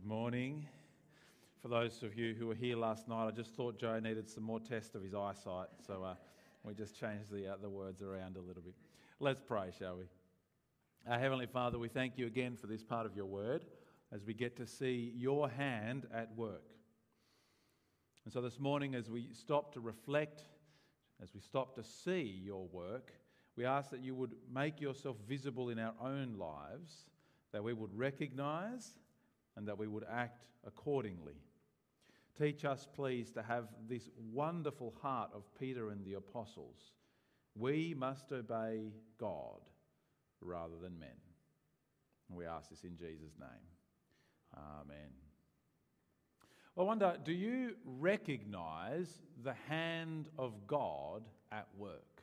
Good morning. For those of you who were here last night, I just thought Joe needed some more test of his eyesight, so uh, we just changed the, uh, the words around a little bit. Let's pray, shall we? Our Heavenly Father, we thank you again for this part of your word as we get to see your hand at work. And so this morning, as we stop to reflect, as we stop to see your work, we ask that you would make yourself visible in our own lives, that we would recognize and that we would act accordingly. Teach us, please, to have this wonderful heart of Peter and the apostles. We must obey God rather than men. We ask this in Jesus' name. Amen. I wonder, do you recognize the hand of God at work?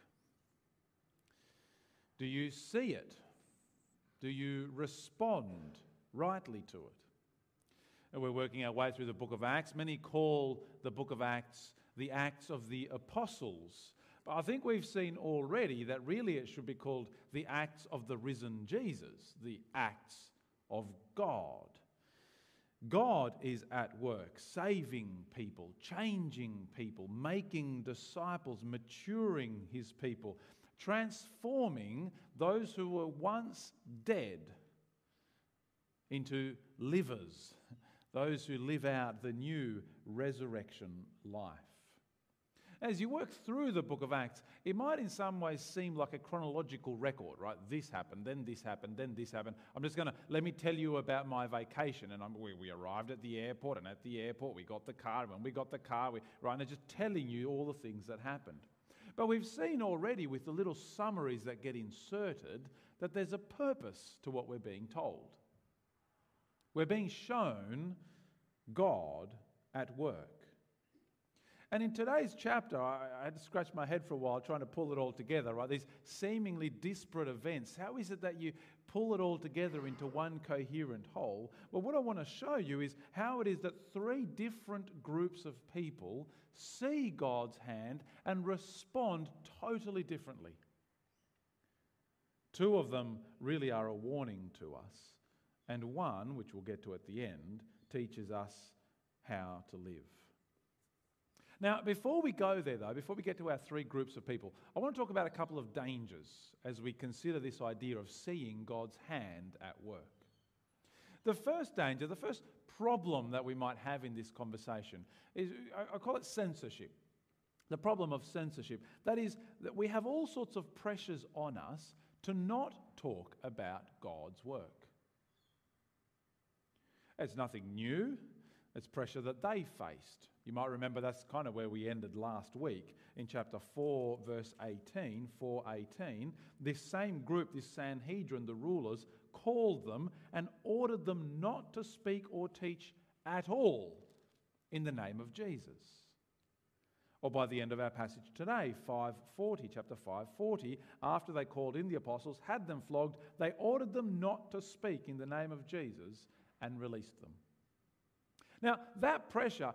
Do you see it? Do you respond rightly to it? And we're working our way through the book of Acts. Many call the book of Acts the Acts of the Apostles. But I think we've seen already that really it should be called the Acts of the risen Jesus, the Acts of God. God is at work, saving people, changing people, making disciples, maturing his people, transforming those who were once dead into livers those who live out the new resurrection life. As you work through the book of Acts, it might in some ways seem like a chronological record, right? This happened, then this happened, then this happened. I'm just going to let me tell you about my vacation. And we, we, arrived at the airport, and at the airport, we got the car. And when we got the car, we, right? And they're just telling you all the things that happened. But we've seen already with the little summaries that get inserted that there's a purpose to what we're being told. We're being shown God at work. And in today's chapter, I, I, had to scratch my head for a while trying to pull it all together, right? These seemingly disparate events. How is it that you pull it all together into one coherent whole? Well, what I want to show you is how it is that three different groups of people see God's hand and respond totally differently. Two of them really are a warning to us and one, which we'll get to at the end, teaches us how to live. Now, before we go there, though, before we get to our three groups of people, I want to talk about a couple of dangers as we consider this idea of seeing God's hand at work. The first danger, the first problem that we might have in this conversation is I call it censorship. The problem of censorship. That is, that we have all sorts of pressures on us to not talk about God's work. It's nothing new. It's pressure that they faced. You might remember that's kind of where we ended last week in chapter 4, verse 18. 418. This same group, this Sanhedrin, the rulers, called them and ordered them not to speak or teach at all in the name of Jesus. Or by the end of our passage today, 540, chapter 540, after they called in the apostles, had them flogged, they ordered them not to speak in the name of Jesus and released them. Now, that pressure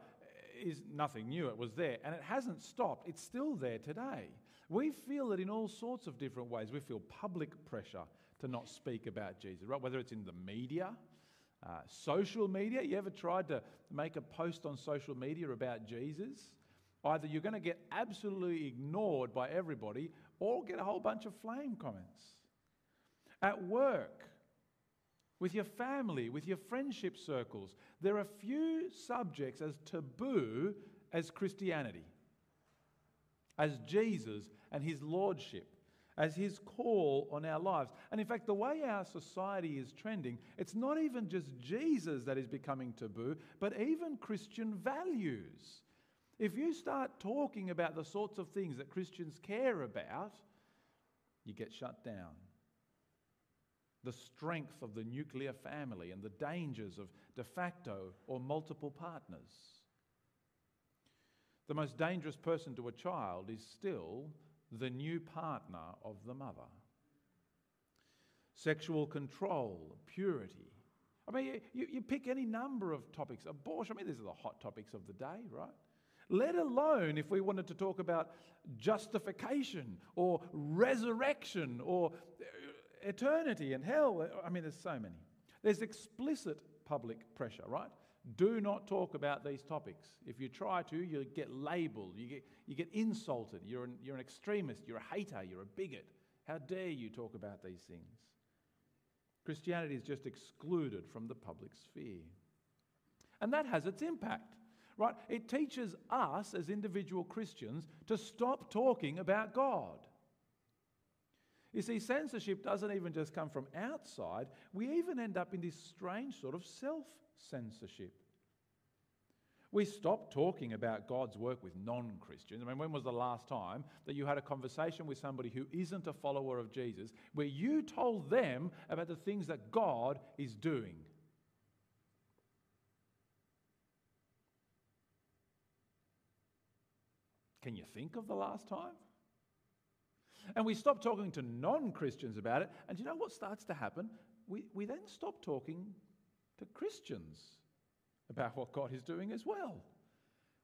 is nothing new. It was there and it hasn't stopped. It's still there today. We feel it in all sorts of different ways. We feel public pressure to not speak about Jesus, right? Whether it's in the media, uh, social media. You ever tried to make a post on social media about Jesus? Either you're going to get absolutely ignored by everybody or get a whole bunch of flame comments. At work, with your family, with your friendship circles. There are few subjects as taboo as Christianity, as Jesus and his lordship, as his call on our lives. And in fact, the way our society is trending, it's not even just Jesus that is becoming taboo, but even Christian values. If you start talking about the sorts of things that Christians care about, you get shut down the strength of the nuclear family and the dangers of de facto or multiple partners. The most dangerous person to a child is still the new partner of the mother. Sexual control, purity. I mean, you, you pick any number of topics. Abortion, I mean, these are the hot topics of the day, right? Let alone if we wanted to talk about justification or resurrection or eternity and hell. I mean, there's so many. There's explicit public pressure, right? Do not talk about these topics. If you try to, you get labeled, you get, you get insulted. You're an, you're an extremist, you're a hater, you're a bigot. How dare you talk about these things? Christianity is just excluded from the public sphere. And that has its impact, right? It teaches us as individual Christians to stop talking about God. You see, censorship doesn't even just come from outside, we even end up in this strange sort of self censorship. We stop talking about God's work with non Christians. I mean, when was the last time that you had a conversation with somebody who isn't a follower of Jesus where you told them about the things that God is doing? Can you think of the last time? And we stop talking to non Christians about it. And you know what starts to happen? We, we then stop talking to Christians about what God is doing as well.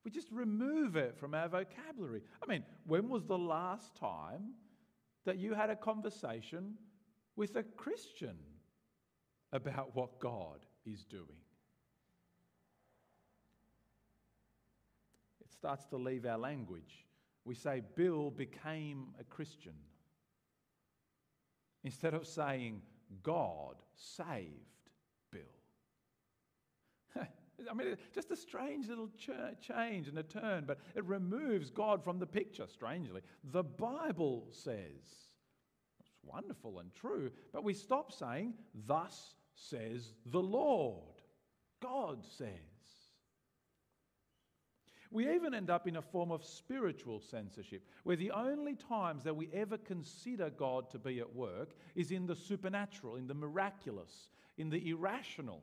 We just remove it from our vocabulary. I mean, when was the last time that you had a conversation with a Christian about what God is doing? It starts to leave our language. We say, Bill became a Christian. Instead of saying, God saved Bill. I mean, just a strange little ch- change and a turn, but it removes God from the picture, strangely. The Bible says, it's wonderful and true, but we stop saying, Thus says the Lord. God says. We even end up in a form of spiritual censorship, where the only times that we ever consider God to be at work is in the supernatural, in the miraculous, in the irrational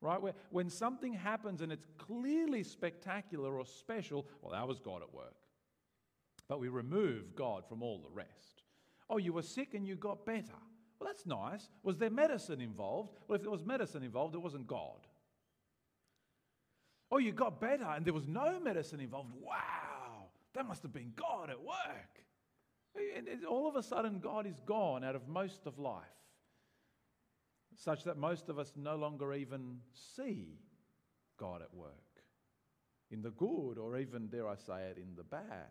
right? Where, when something happens and it's clearly spectacular or special, well, that was God at work. But we remove God from all the rest. Oh, you were sick and you got better. Well, that's nice. Was there medicine involved? Well, if there was medicine involved, it wasn't God. Oh, you got better and there was no medicine involved. Wow, that must have been God at work. And all of a sudden, God is gone out of most of life such that most of us no longer even see God at work in the good, or even, dare I say it, in the bad.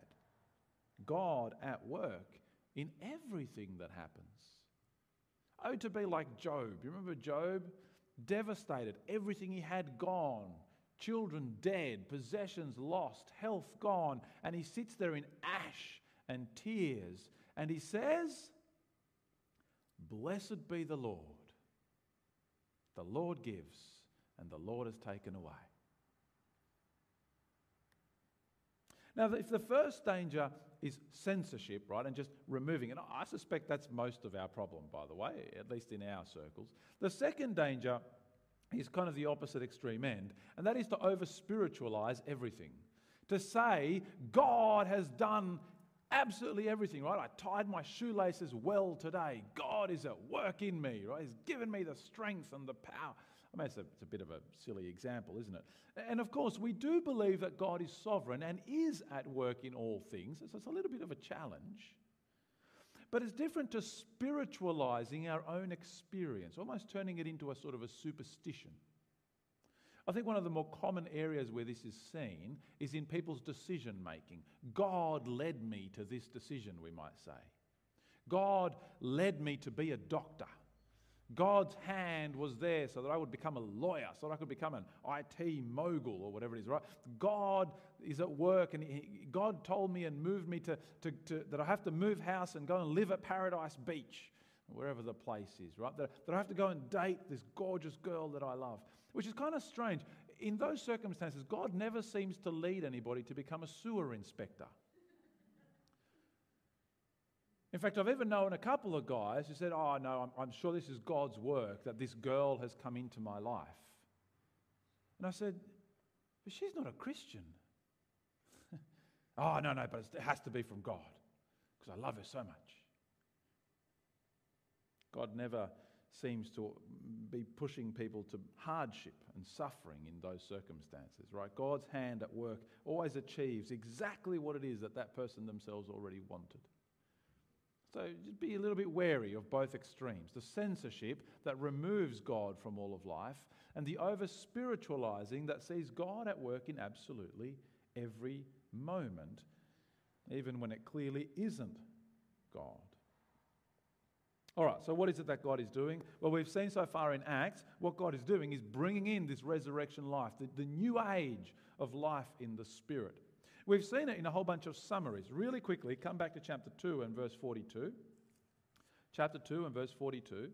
God at work in everything that happens. Oh, to be like Job. You remember Job? Devastated, everything he had gone, children dead, possessions lost, health gone, and he sits there in ash and tears, and he says, Blessed be the Lord the Lord gives, and the Lord has taken away. Now, if the first danger is censorship, right, and just removing it, I suspect that's most of our problem, by the way, at least in our circles. The second danger is kind of the opposite extreme end, and that is to over spiritualize everything. To say God has done absolutely everything, right? I tied my shoelaces well today. God is at work in me, right? He's given me the strength and the power. I mean, it's a, it's a bit of a silly example, isn't it? And of course, we do believe that God is sovereign and is at work in all things. So it's a little bit of a challenge. But it's different to spiritualizing our own experience, almost turning it into a sort of a superstition. I think one of the more common areas where this is seen is in people's decision making. God led me to this decision, we might say. God led me to be a doctor. God's hand was there so that I would become a lawyer, so that I could become an IT mogul or whatever it is, right? God is at work and he, God told me and moved me to, to, to, that I have to move house and go and live at Paradise Beach, wherever the place is, right? That, that I have to go and date this gorgeous girl that I love which is kind of strange. In those circumstances, God never seems to lead anybody to become a sewer inspector. In fact, I've ever known a couple of guys who said, Oh, no, I'm, I'm sure this is God's work that this girl has come into my life. And I said, But she's not a Christian. oh, no, no, but it has to be from God because I love her so much. God never seems to be pushing people to hardship and suffering in those circumstances, right? God's hand at work always achieves exactly what it is that that person themselves already wanted. So just be a little bit wary of both extremes the censorship that removes God from all of life, and the over spiritualizing that sees God at work in absolutely every moment, even when it clearly isn't God. All right, so what is it that God is doing? Well, we've seen so far in Acts, what God is doing is bringing in this resurrection life, the, the new age of life in the Spirit. We've seen it in a whole bunch of summaries. Really quickly, come back to chapter 2 and verse 42. Chapter 2 and verse 42.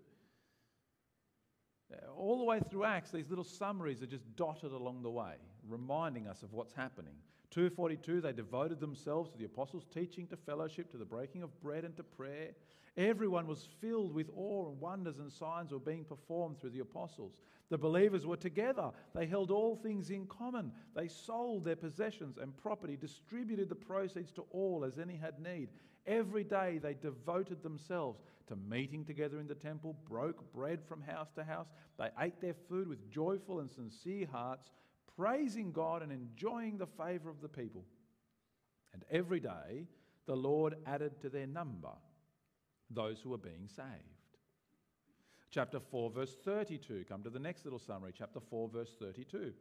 Uh, all the way through Acts, these little summaries are just dotted along the way, reminding us of what's happening. 242, they devoted themselves to the apostles' teaching, to fellowship, to the breaking of bread, and to prayer. Everyone was filled with awe, and wonders and signs were being performed through the apostles. The believers were together. They held all things in common. They sold their possessions and property, distributed the proceeds to all as any had need. Every day they devoted themselves to meeting together in the temple, broke bread from house to house. They ate their food with joyful and sincere hearts, praising God and enjoying the favor of the people. And every day the Lord added to their number those who were being saved. Chapter 4, verse 32. Come to the next little summary. Chapter 4, verse 32.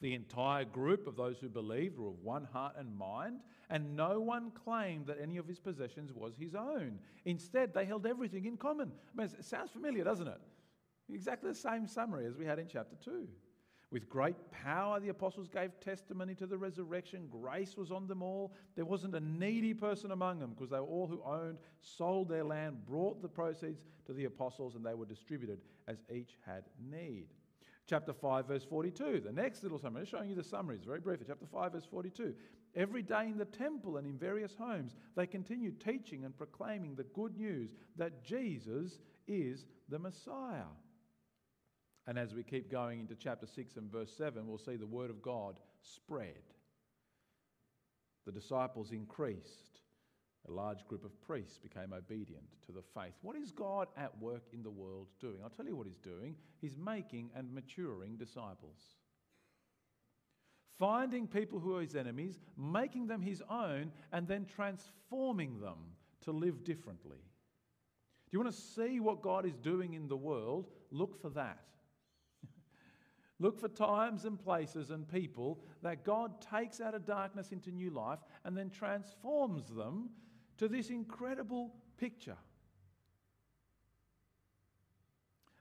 The entire group of those who believed were of one heart and mind, and no one claimed that any of his possessions was his own. Instead, they held everything in common. I mean, it sounds familiar, doesn't it? Exactly the same summary as we had in chapter 2. With great power, the apostles gave testimony to the resurrection. Grace was on them all. There wasn't a needy person among them because they were all who owned, sold their land, brought the proceeds to the apostles, and they were distributed as each had need. Chapter 5, verse 42. The next little summary, showing you the summaries very briefly. Chapter 5, verse 42. Every day in the temple and in various homes, they continued teaching and proclaiming the good news that Jesus is the Messiah. And as we keep going into chapter 6 and verse 7, we'll see the word of God spread. The disciples increased. A large group of priests became obedient to the faith. What is God at work in the world doing? I'll tell you what He's doing. He's making and maturing disciples. Finding people who are His enemies, making them His own, and then transforming them to live differently. Do you want to see what God is doing in the world? Look for that. Look for times and places and people that God takes out of darkness into new life and then transforms them to this incredible picture.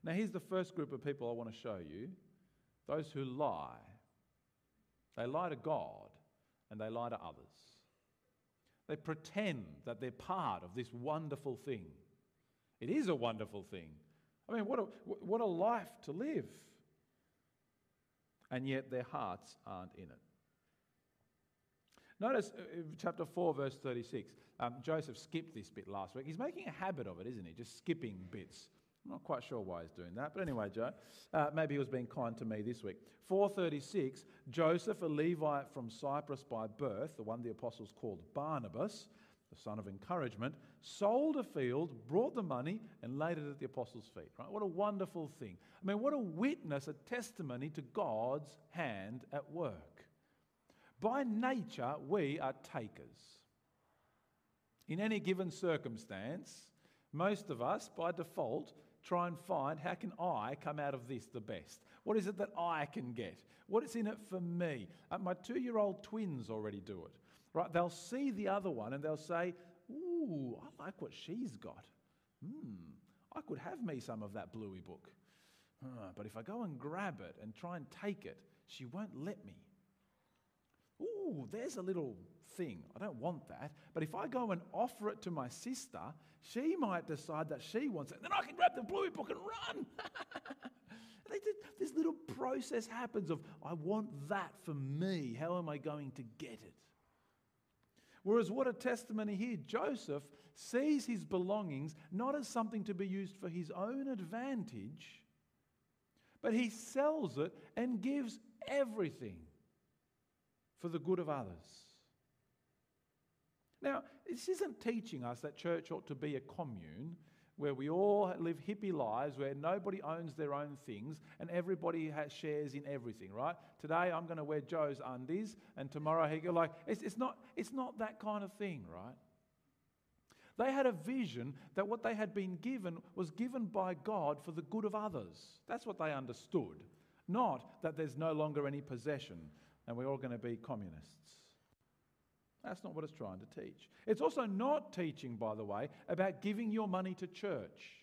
Now, here's the first group of people I want to show you those who lie. They lie to God and they lie to others. They pretend that they're part of this wonderful thing. It is a wonderful thing. I mean, what a, what a life to live and yet their hearts aren't in it. Notice uh, chapter 4, verse 36. Um, Joseph skipped this bit last week. He's making a habit of it, isn't he? Just skipping bits. I'm not quite sure why he's doing that, but anyway, Joe, uh, maybe he was being kind to me this week. 436, Joseph, a Levite from Cyprus by birth, the one the apostles called Barnabas, the son of encouragement, sold a field, brought the money, and laid it at the apostles' feet. Right? What a wonderful thing. I mean, what a witness, a testimony to God's hand at work. By nature, we are takers. In any given circumstance, most of us, by default, try and find how can I come out of this the best? What is it that I can get? What is in it for me? Uh, my two year old twins already do it. Right? They'll see the other one and they'll say, Ooh, I like what she's got. Hmm, I could have me some of that bluey book. Uh, but if I go and grab it and try and take it, she won't let me. Ooh, there's a little thing. I don't want that. But if I go and offer it to my sister, she might decide that she wants it. Then I can grab the bluey book and run. this little process happens of, I want that for me. How am I going to get it? Whereas, what a testimony here. Joseph sees his belongings not as something to be used for his own advantage, but he sells it and gives everything for the good of others. Now, this isn't teaching us that church ought to be a commune where we all live hippie lives, where nobody owns their own things and everybody has shares in everything, right? Today I'm going to wear Joe's undies, and tomorrow he go like it's, it's not it's not that kind of thing, right? They had a vision that what they had been given was given by God for the good of others. That's what they understood, not that there's no longer any possession and we're all going to be communists. That's not what it's trying to teach. It's also not teaching, by the way, about giving your money to church.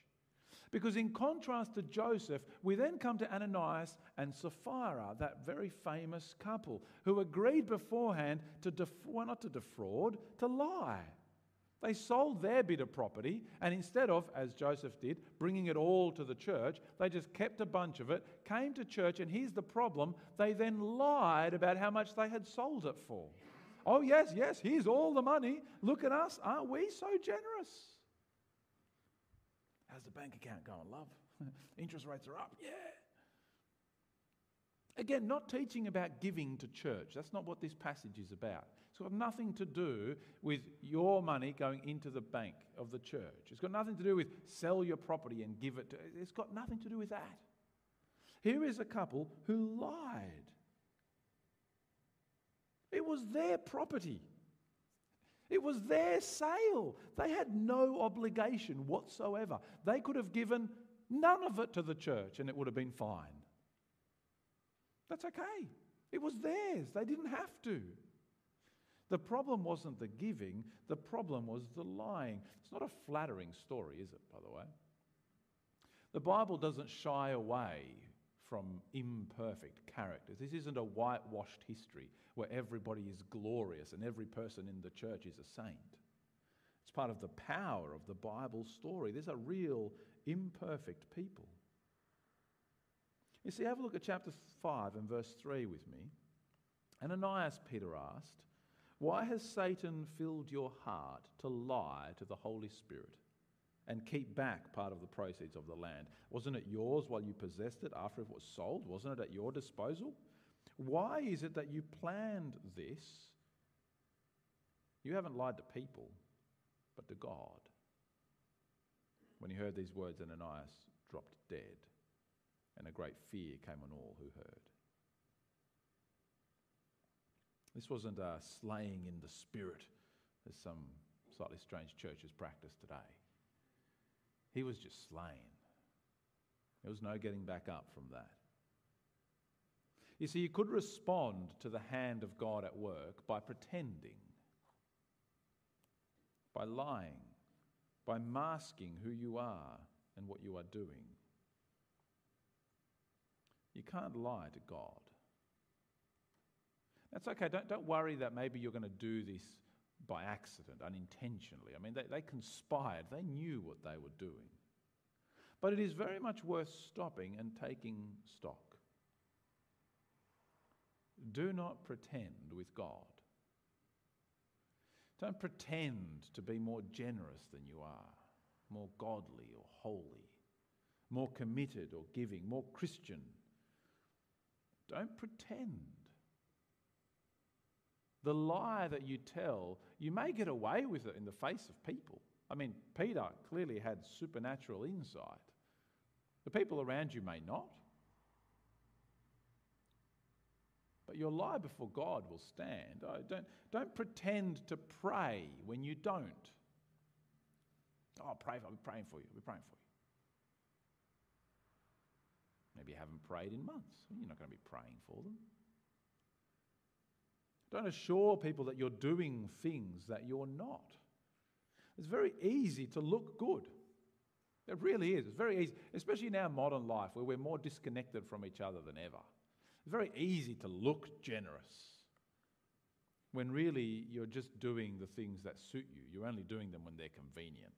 Because, in contrast to Joseph, we then come to Ananias and Sapphira, that very famous couple, who agreed beforehand to, well, not to defraud, to lie. They sold their bit of property, and instead of, as Joseph did, bringing it all to the church, they just kept a bunch of it, came to church, and here's the problem they then lied about how much they had sold it for. Oh, yes, yes, here's all the money. Look at us. Aren't we so generous? How's the bank account going, love? Interest rates are up. Yeah. Again, not teaching about giving to church. That's not what this passage is about. It's got nothing to do with your money going into the bank of the church. It's got nothing to do with sell your property and give it to. It's got nothing to do with that. Here is a couple who lied. It was their property. It was their sale. They had no obligation whatsoever. They could have given none of it to the church and it would have been fine. That's okay. It was theirs. They didn't have to. The problem wasn't the giving, the problem was the lying. It's not a flattering story, is it, by the way? The Bible doesn't shy away from imperfect characters. This isn't a whitewashed history where everybody is glorious and every person in the church is a saint. It's part of the power of the Bible story. These are real imperfect people. You see, have a look at chapter 5 and verse 3 with me. And Ananias, Peter asked, Why has Satan filled your heart to lie to the Holy Spirit and keep back part of the proceeds of the land? Wasn't it yours while you possessed it after it was sold? Wasn't it at your disposal? Why is it that you planned this? You haven't lied to people, but to God. When he heard these words, Ananias dropped dead and a great fear came on all who heard. This wasn't a slaying in the spirit, as some slightly strange churches practice today. He was just slain. There was no getting back up from that. You see, you could respond to the hand of God at work by pretending, by lying, by masking who you are and what you are doing. You can't lie to God. That's okay. Don't, don't worry that maybe you're going to do this by accident, unintentionally. I mean, they, they conspired, they knew what they were doing. But it is very much worth stopping and taking stock. Do not pretend with God. Don't pretend to be more generous than you are, more godly or holy, more committed or giving, more Christian don't pretend. The lie that you tell, you may get away with it in the face of people. I mean, Peter clearly had supernatural insight. The people around you may not. But your lie before God will stand. Oh, don't, don't pretend to pray when you don't. Oh, pray I'll be praying for you. I'll be praying for you. Maybe you haven't prayed in months. You're not going to be praying for them. Don't assure people that you're doing things that you're not. It's very easy to look good. It really is. It's very easy, especially in our modern life where we're more disconnected from each other than ever. It's very easy to look generous when really you're just doing the things that suit you. You're only doing them when they're convenient,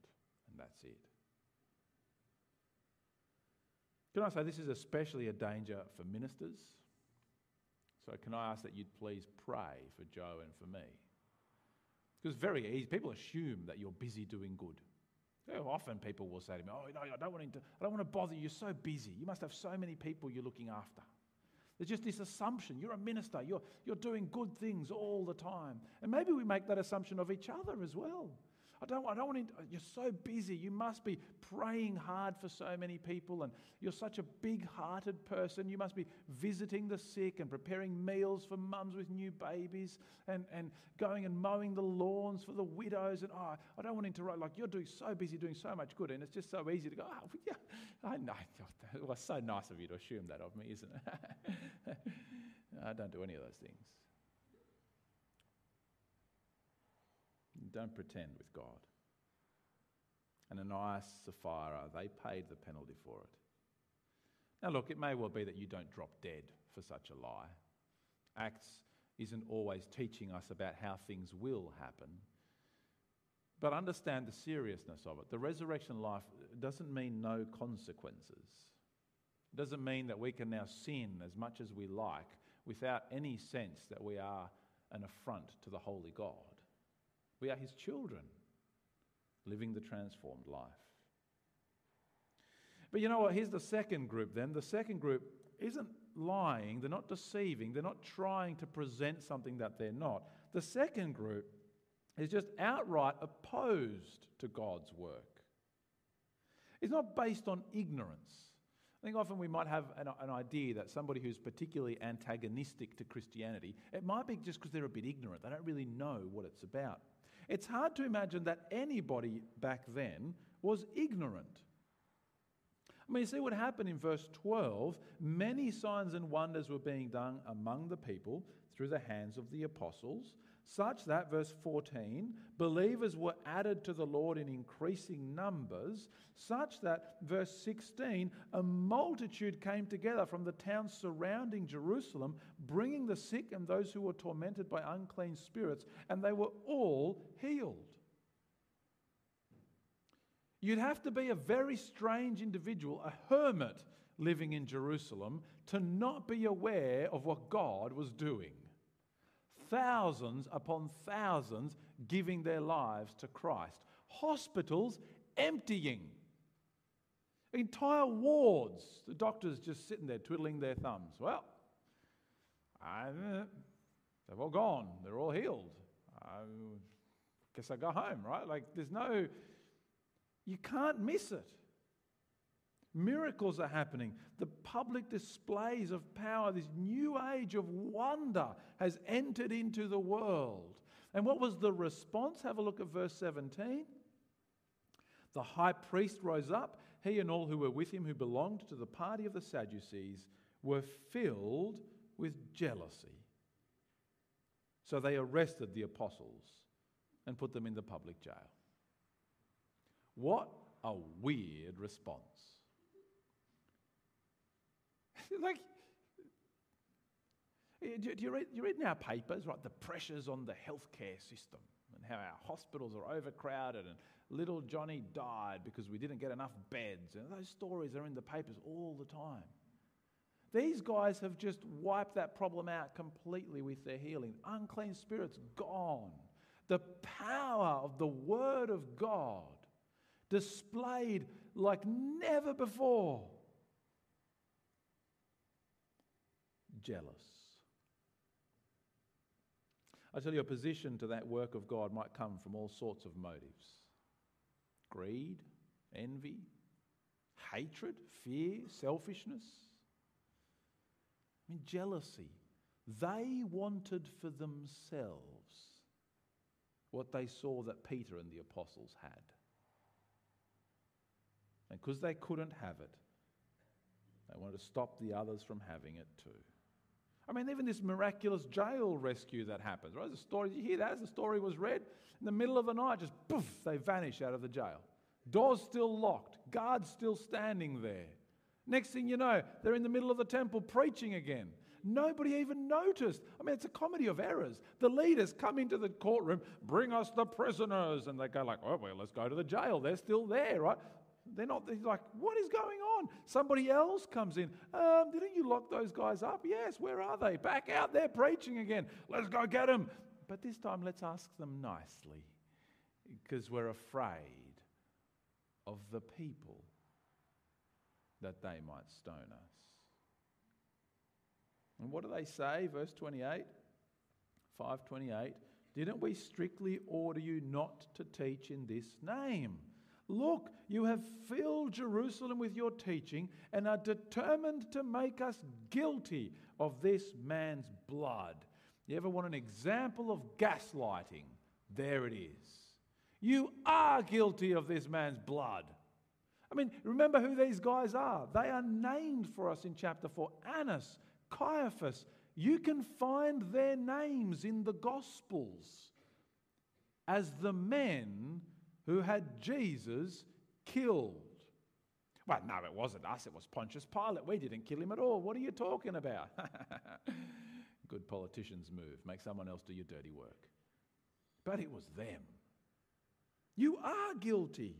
and that's it. Can I say this is especially a danger for ministers? So, can I ask that you'd please pray for Joe and for me? Because very easy. People assume that you're busy doing good. often people will say to me, Oh, no, I don't, want to, I don't want to bother you. You're so busy. You must have so many people you're looking after. There's just this assumption. You're a minister. You're, you're doing good things all the time. And maybe we make that assumption of each other as well. I don't, I don't want to, you're so busy. You must be praying hard for so many people, and you're such a big hearted person. You must be visiting the sick and preparing meals for mums with new babies and, and going and mowing the lawns for the widows. And oh, I don't want to interrupt. Like, you're doing so busy doing so much good, and it's just so easy to go, oh, yeah, I know. It was so nice of you to assume that of me, isn't it? I don't do any of those things. Don't pretend with God. And Ananias, Sapphira, they paid the penalty for it. Now, look, it may well be that you don't drop dead for such a lie. Acts isn't always teaching us about how things will happen. But understand the seriousness of it. The resurrection life doesn't mean no consequences. It doesn't mean that we can now sin as much as we like without any sense that we are an affront to the holy God. We are his children, living the transformed life. But you know what? Here's the second group then. The second group isn't lying, they're not deceiving, they're not trying to present something that they're not. The second group is just outright opposed to God's work. It's not based on ignorance. I think often we might have an, an, idea that somebody who's particularly antagonistic to Christianity, it might be just because they're a bit ignorant. They don't really know what it's about. It's hard to imagine that anybody back then was ignorant. I mean, you see what happened in verse 12. Many signs and wonders were being done among the people through the hands of the apostles, such that, verse 14, believers were added to the Lord in increasing numbers, such that, verse 16, a multitude came together from the towns surrounding Jerusalem, bringing the sick and those who were tormented by unclean spirits, and they were all healed. You'd have to be a very strange individual, a hermit living in Jerusalem, to not be aware of what God was doing thousands upon thousands giving their lives to Christ. Hospitals emptying. Entire wards, the doctors just sitting there twiddling their thumbs. Well, I, they've all gone. They're all healed. I guess I go home, right? Like, there's no, you can't miss it. Miracles are happening. The public displays of power, this new age of wonder has entered into the world. And what was the response? Have a look at verse 17. The high priest rose up, he and all who were with him, who belonged to the party of the Sadducees, were filled with jealousy. So they arrested the apostles and put them in the public jail. What a weird response. Like, eh, do you, read, you read in our papers, right, the pressures on the healthcare system and how our hospitals are overcrowded and little Johnny died because we didn't get enough beds. And those stories are in the papers all the time. These guys have just wiped that problem out completely with their healing. Unclean spirits gone. The power of the Word of God displayed like never before. Jealous. I tell you, opposition to that work of God might come from all sorts of motives greed, envy, hatred, fear, selfishness. I mean, jealousy. They wanted for themselves what they saw that Peter and the apostles had. And because they couldn't have it, they wanted to stop the others from having it too. I mean, even this miraculous jail rescue that happens, right? The story, you hear that as the story was read? In the middle of the night, just poof, they vanish out of the jail. Doors still locked, guards still standing there. Next thing you know, they're in the middle of the temple preaching again. Nobody even noticed. I mean, it's a comedy of errors. The leaders come into the courtroom, bring us the prisoners, and they go like, "Oh well, let's go to the jail." They're still there, right? They're not, they're like, what is going on? Somebody else comes in. Um, didn't you lock those guys up? Yes, where are they? Back out there preaching again. Let's go get them. But this time, let's ask them nicely because we're afraid of the people that they might stone us. And what do they say? Verse 28, 528. Didn't we strictly order you not to teach in this name? Look, you have filled Jerusalem with your teaching and are determined to make us guilty of this man's blood. You ever want an example of gaslighting? There it is. You are guilty of this man's blood. I mean, remember who these guys are. They are named for us in chapter 4 Annas, Caiaphas. You can find their names in the Gospels as the men who had Jesus killed. Well, no, it wasn't us, it was Pontius Pilate. We didn't kill him at all. What are you talking about? Good politicians move, make someone else do your dirty work. But it was them. You are guilty.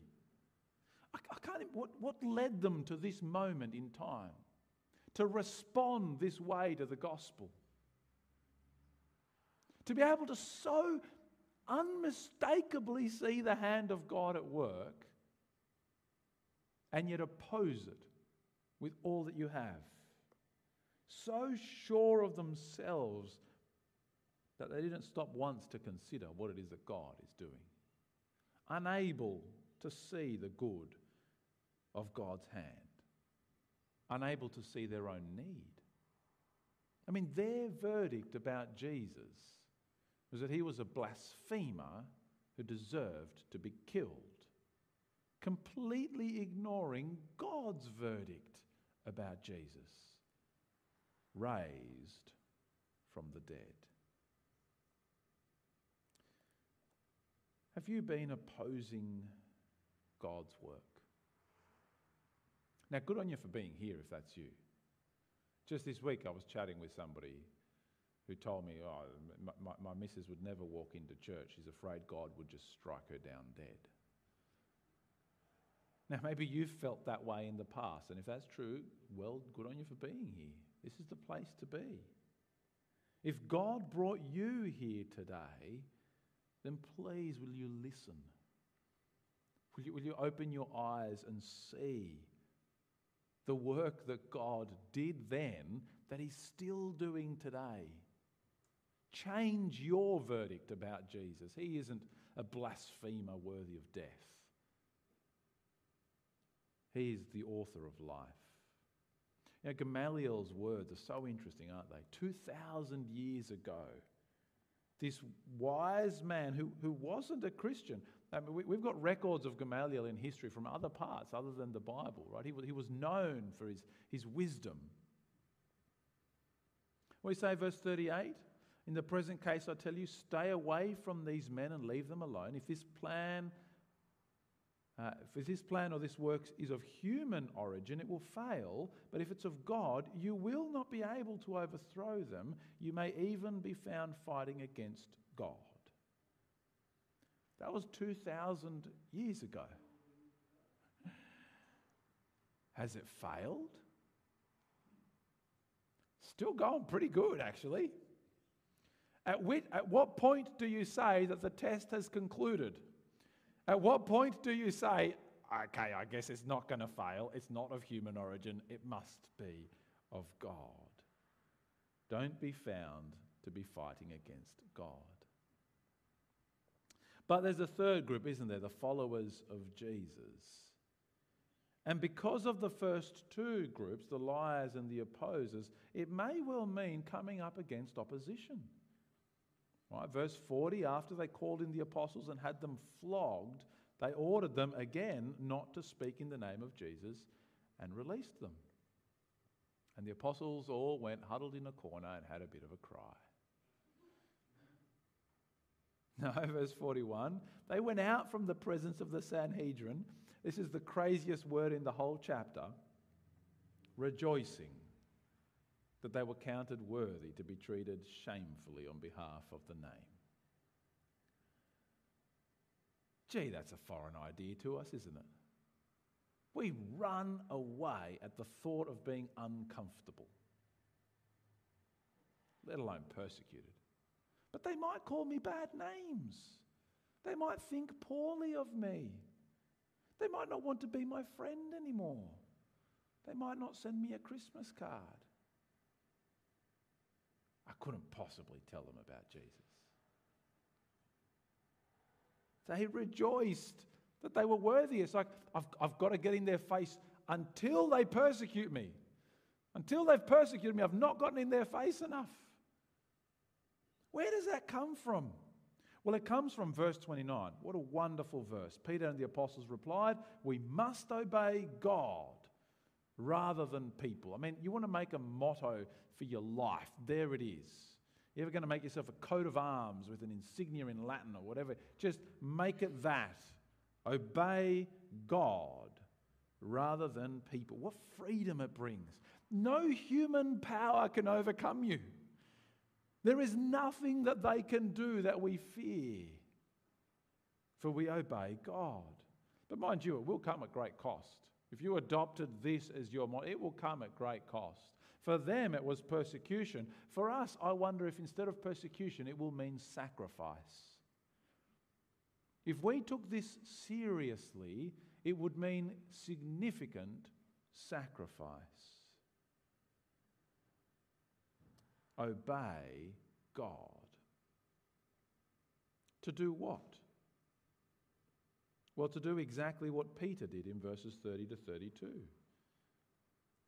I, I can't, what, what led them to this moment in time? To respond this way to the gospel? To be able to so unmistakably see the hand of God at work and yet oppose it with all that you have. So sure of themselves that they didn't stop once to consider what it is that God is doing. Unable to see the good of God's hand, unable to see their own need. I mean, their verdict about Jesus was that he was a blasphemer who deserved to be killed, completely ignoring God's verdict about Jesus, raised from the dead. Have you been opposing God's work? Now, good on you for being here if that's you. Just this week, I was chatting with somebody who told me, oh, my, my, missus would never walk into church. She's afraid God would just strike her down dead. Now, maybe you've felt that way in the past, and if that's true, well, good on you for being here. This is the place to be. If God brought you here today, then please will you listen? Will you, will you open your eyes and see the work that God did then that He's still doing today? Change your verdict about Jesus. He isn't a blasphemer worthy of death. He is the author of life. Know, Gamaliel's words are so interesting, aren't they? 2,000 years ago, this wise man who, who wasn't a Christian, I mean, we, have got records of Gamaliel in history from other parts other than the Bible, right? He, he was known for his, his wisdom. We say, verse 38 in the present case, I tell you, stay away from these men and leave them alone. If this plan, uh, if this plan or this work is of human origin, it will fail. But if it's of God, you will not be able to overthrow them. You may even be found fighting against God. That was 2,000 years ago. Has it failed? Still going pretty good, actually. At, which, at what point do you say that the test has concluded? At what point do you say, okay, I guess it's not going to fail, it's not of human origin, it must be of God? Don't be found to be fighting against God. But there's a third group, isn't there? The followers of Jesus. And because of the first two groups, the liars and the opposers, it may well mean coming up against opposition. Right, verse 40 after they called in the apostles and had them flogged, they ordered them again not to speak in the name of Jesus and released them. And the apostles all went huddled in a corner and had a bit of a cry. No, verse 41 they went out from the presence of the Sanhedrin. This is the craziest word in the whole chapter rejoicing that they were counted worthy to be treated shamefully on behalf of the name. Gee, that's a foreign idea to us, isn't it? We run away at the thought of being uncomfortable, let alone persecuted. But they might call me bad names. They might think poorly of me. They might not want to be my friend anymore. They might not send me a Christmas card. I couldn't possibly tell them about Jesus. They rejoiced that they were worthy. It's like, I've, I've got to get in their face until they persecute me. Until they've persecuted me, I've not gotten in their face enough. Where does that come from? Well, it comes from verse 29. What a wonderful verse. Peter and the apostles replied, We must obey God rather than people. I mean, you want to make a motto for your life. There it is. You're ever going to make yourself a coat of arms with an insignia in Latin or whatever? Just make it that. Obey God rather than people. What freedom it brings. No human power can overcome you. There is nothing that they can do that we fear, for we obey God. But mind you, it will come at great cost. If you adopted this as your model, it will come at great cost. For them, it was persecution. For us, I wonder if instead of persecution, it will mean sacrifice. If we took this seriously, it would mean significant sacrifice. obey God. To do what? Well, to do exactly what Peter did in verses 30 to 32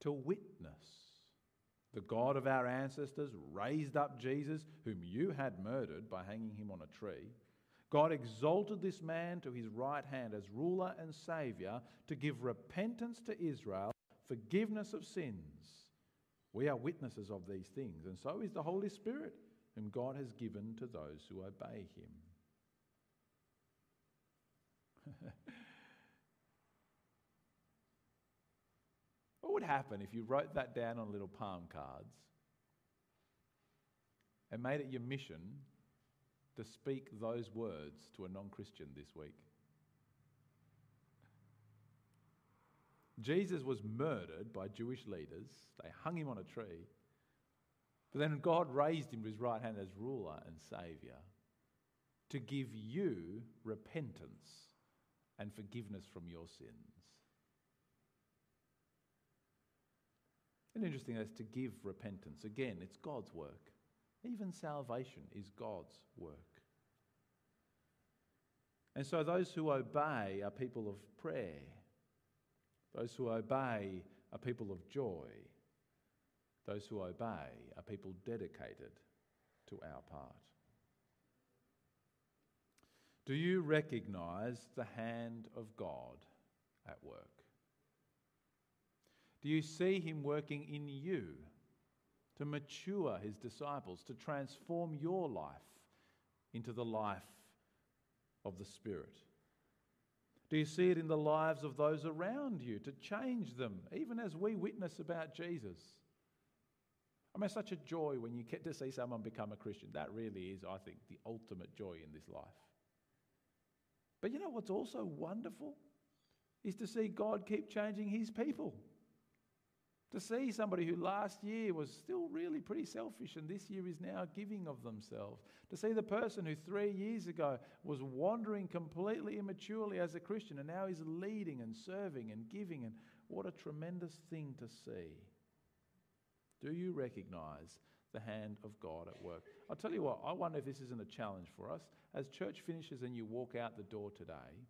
to witness. The God of our ancestors raised up Jesus, whom you had murdered by hanging him on a tree. God exalted this man to his right hand as ruler and saviour to give repentance to Israel, forgiveness of sins we are witnesses of these things, and so is the Holy Spirit, whom God has given to those who obey him. what would happen if you wrote that down on little palm cards and made it your mission to speak those words to a non Christian this week? Jesus was murdered by Jewish leaders. They hung him on a tree. But then God raised him to his right hand as ruler and savior to give you repentance and forgiveness from your sins. And interesting as to give repentance. Again, it's God's work. Even salvation is God's work. And so those who obey are people of prayer those who obey are people of joy. Those who obey are people dedicated to our part. Do you recognize the hand of God at work? Do you see Him working in you to mature His disciples, to transform your life into the life of the Spirit? Do you see it in the lives of those around you to change them, even as we witness about Jesus? I mean, such a joy when you get to see someone become a Christian. That really is, I think, the ultimate joy in this life. But you know what's also wonderful? Is to see God keep changing his people. To see somebody who last year was still really pretty selfish and this year is now giving of themselves. To see the person who three years ago was wandering completely immaturely as a Christian and now is leading and serving and giving. And what a tremendous thing to see. Do you recognize the hand of God at work? I'll tell you what, I wonder if this isn't a challenge for us. As church finishes and you walk out the door today,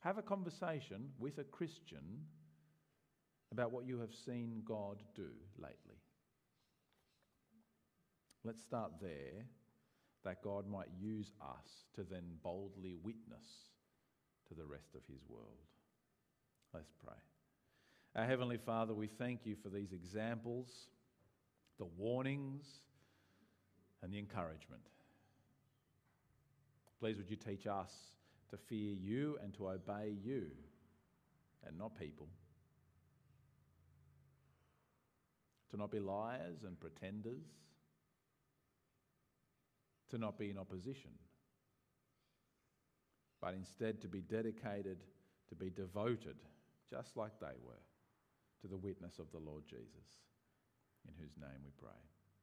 have a conversation with a Christian about what you have seen God do lately. Let's start there, that God might use us to then boldly witness to the rest of his world. Let's pray. Our Heavenly Father, we thank you for these examples, the warnings, and the encouragement. Please, would you teach us to fear you and to obey you and not people? to not be liars and pretenders, to not be in opposition, but instead to be dedicated, to be devoted, just like they were, to the witness of the Lord Jesus, in whose name we pray.